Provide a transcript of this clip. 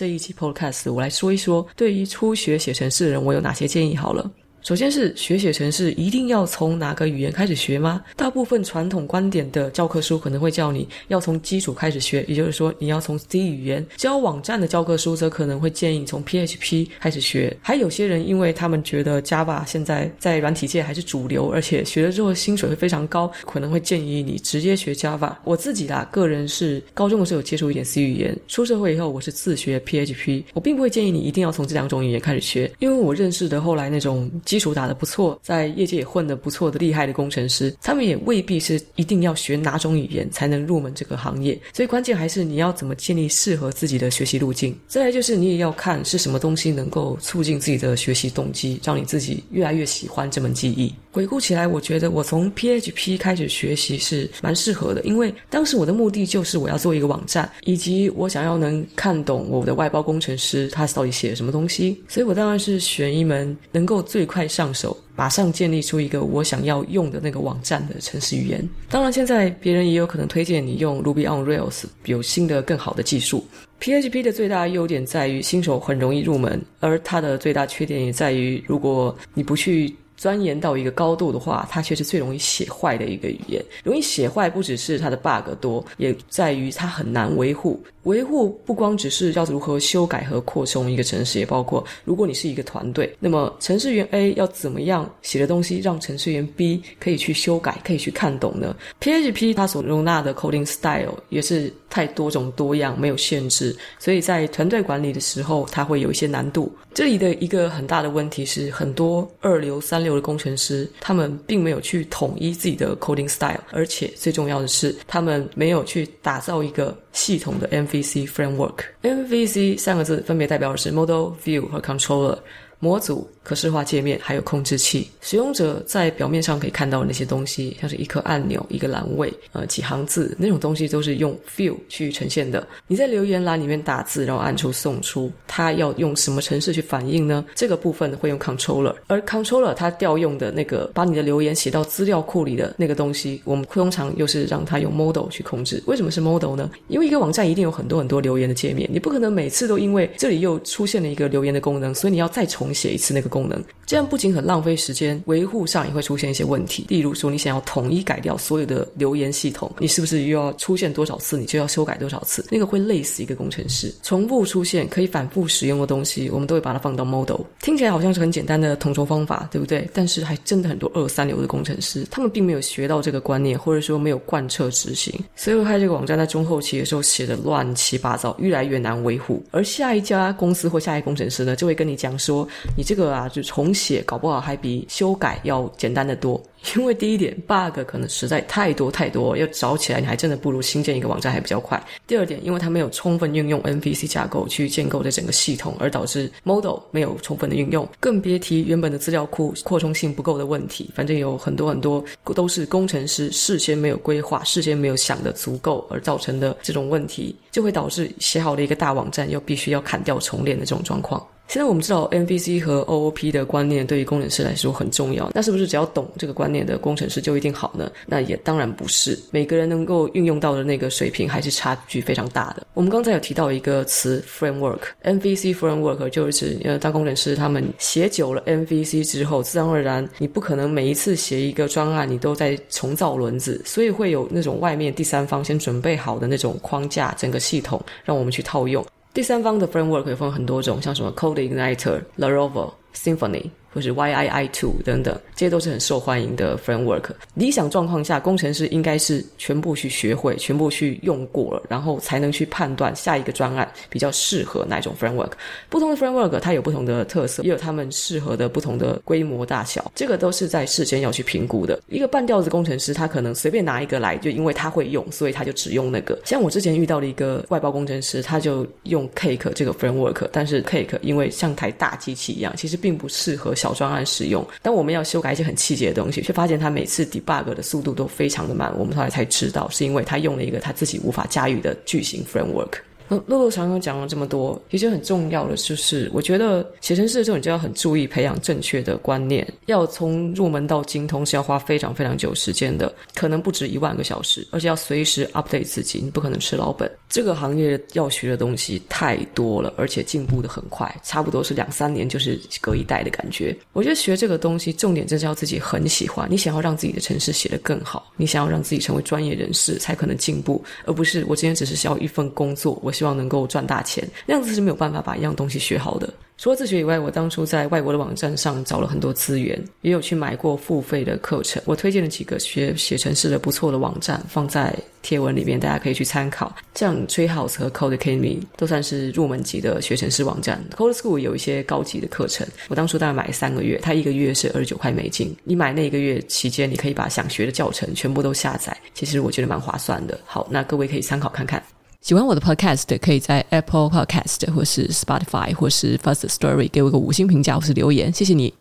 这一期 Podcast，我来说一说，对于初学写程式的人，我有哪些建议好了。首先是学写程式，一定要从哪个语言开始学吗？大部分传统观点的教科书可能会叫你要从基础开始学，也就是说你要从 C 语言。教网站的教科书则可能会建议从 PHP 开始学。还有些人因为他们觉得 Java 现在在软体界还是主流，而且学了之后薪水会非常高，可能会建议你直接学 Java。我自己啦，个人是高中的时候有接触一点 C 语言，出社会以后我是自学 PHP。我并不会建议你一定要从这两种语言开始学，因为我认识的后来那种。基础打得不错，在业界也混得不错的厉害的工程师，他们也未必是一定要学哪种语言才能入门这个行业。所以关键还是你要怎么建立适合自己的学习路径。再来就是你也要看是什么东西能够促进自己的学习动机，让你自己越来越喜欢这门技艺。回顾起来，我觉得我从 PHP 开始学习是蛮适合的，因为当时我的目的就是我要做一个网站，以及我想要能看懂我的外包工程师他到底写了什么东西，所以我当然是选一门能够最快。上手，马上建立出一个我想要用的那个网站的程式语言。当然，现在别人也有可能推荐你用 Ruby on Rails，有新的更好的技术。PHP 的最大优点在于新手很容易入门，而它的最大缺点也在于，如果你不去钻研到一个高度的话，它却是最容易写坏的一个语言。容易写坏不只是它的 bug 多，也在于它很难维护。维护不光只是要如何修改和扩充一个程式，也包括如果你是一个团队，那么程式员 A 要怎么样写的东西让程式员 B 可以去修改，可以去看懂呢？PHP 它所容纳的 coding style 也是太多种多样，没有限制，所以在团队管理的时候，它会有一些难度。这里的一个很大的问题是，很多二流、三流的工程师，他们并没有去统一自己的 coding style，而且最重要的是，他们没有去打造一个系统的 MVC framework。MVC 三个字分别代表的是 Model、View 和 Controller。模组、可视化界面，还有控制器。使用者在表面上可以看到那些东西，像是一颗按钮、一个栏位、呃几行字，那种东西都是用 view 去呈现的。你在留言栏里面打字，然后按出送出，它要用什么程式去反应呢？这个部分会用 controller，而 controller 它调用的那个把你的留言写到资料库里的那个东西，我们通常又是让它用 model 去控制。为什么是 model 呢？因为一个网站一定有很多很多留言的界面，你不可能每次都因为这里又出现了一个留言的功能，所以你要再重。写一次那个功功能，这样不仅很浪费时间，维护上也会出现一些问题。例如说，你想要统一改掉所有的留言系统，你是不是又要出现多少次，你就要修改多少次？那个会累死一个工程师。重复出现可以反复使用的东西，我们都会把它放到 model。听起来好像是很简单的统筹方法，对不对？但是还真的很多二三流的工程师，他们并没有学到这个观念，或者说没有贯彻执行，所以我害这个网站在中后期的时候写的乱七八糟，越来越难维护。而下一家公司或下一工程师呢，就会跟你讲说。你这个啊，啊就重写，搞不好还比修改要简单得多。因为第一点，bug 可能实在太多太多，要找起来你还真的不如新建一个网站还比较快。第二点，因为它没有充分运用 MVC 架构去建构这整个系统，而导致 model 没有充分的运用，更别提原本的资料库扩充性不够的问题。反正有很多很多都是工程师事先没有规划、事先没有想的足够而造成的这种问题，就会导致写好的一个大网站又必须要砍掉重练的这种状况。现在我们知道 MVC 和 OOP 的观念对于工程师来说很重要，那是不是只要懂这个观念的工程师就一定好呢？那也当然不是，每个人能够运用到的那个水平还是差距非常大的。我们刚才有提到一个词 framework，MVC framework 就是指呃，当工程师他们写久了 MVC 之后，自然而然你不可能每一次写一个专案你都在重造轮子，所以会有那种外面第三方先准备好的那种框架，整个系统让我们去套用。第三方的 framework 可以分很多种，像什么 CodeIgniter、Laravel、Symfony。或是 YII2 等等，这些都是很受欢迎的 framework。理想状况下，工程师应该是全部去学会，全部去用过了，然后才能去判断下一个专案比较适合哪种 framework。不同的 framework 它有不同的特色，也有他们适合的不同的规模大小，这个都是在事先要去评估的。一个半吊子工程师，他可能随便拿一个来，就因为他会用，所以他就只用那个。像我之前遇到的一个外包工程师，他就用 Cake 这个 framework，但是 Cake 因为像台大机器一样，其实并不适合。小专案使用，但我们要修改一些很细节的东西，却发现他每次 debug 的速度都非常的慢。我们后来才知道，是因为他用了一个他自己无法驾驭的巨型 framework。那洛洛常常讲了这么多，其实很重要的就是，我觉得写程式的时候，你就要很注意培养正确的观念，要从入门到精通是要花非常非常久时间的，可能不止一万个小时，而且要随时 update 自己，你不可能吃老本。这个行业要学的东西太多了，而且进步的很快，差不多是两三年就是隔一代的感觉。我觉得学这个东西，重点就是要自己很喜欢，你想要让自己的程式写得更好，你想要让自己成为专业人士，才可能进步，而不是我今天只是需要一份工作，我希望能够赚大钱，那样子是没有办法把一样东西学好的。除了自学以外，我当初在外国的网站上找了很多资源，也有去买过付费的课程。我推荐了几个学写程式的不错的网站，放在贴文里面，大家可以去参考。像 Treehouse 和 Codecademy 都算是入门级的学程式网站。Code School 有一些高级的课程，我当初大概买三个月，它一个月是二十九块美金。你买那一个月期间，你可以把想学的教程全部都下载，其实我觉得蛮划算的。好，那各位可以参考看看。喜欢我的 Podcast，可以在 Apple Podcast 或是 Spotify 或是 First Story 给我个五星评价或是留言，谢谢你。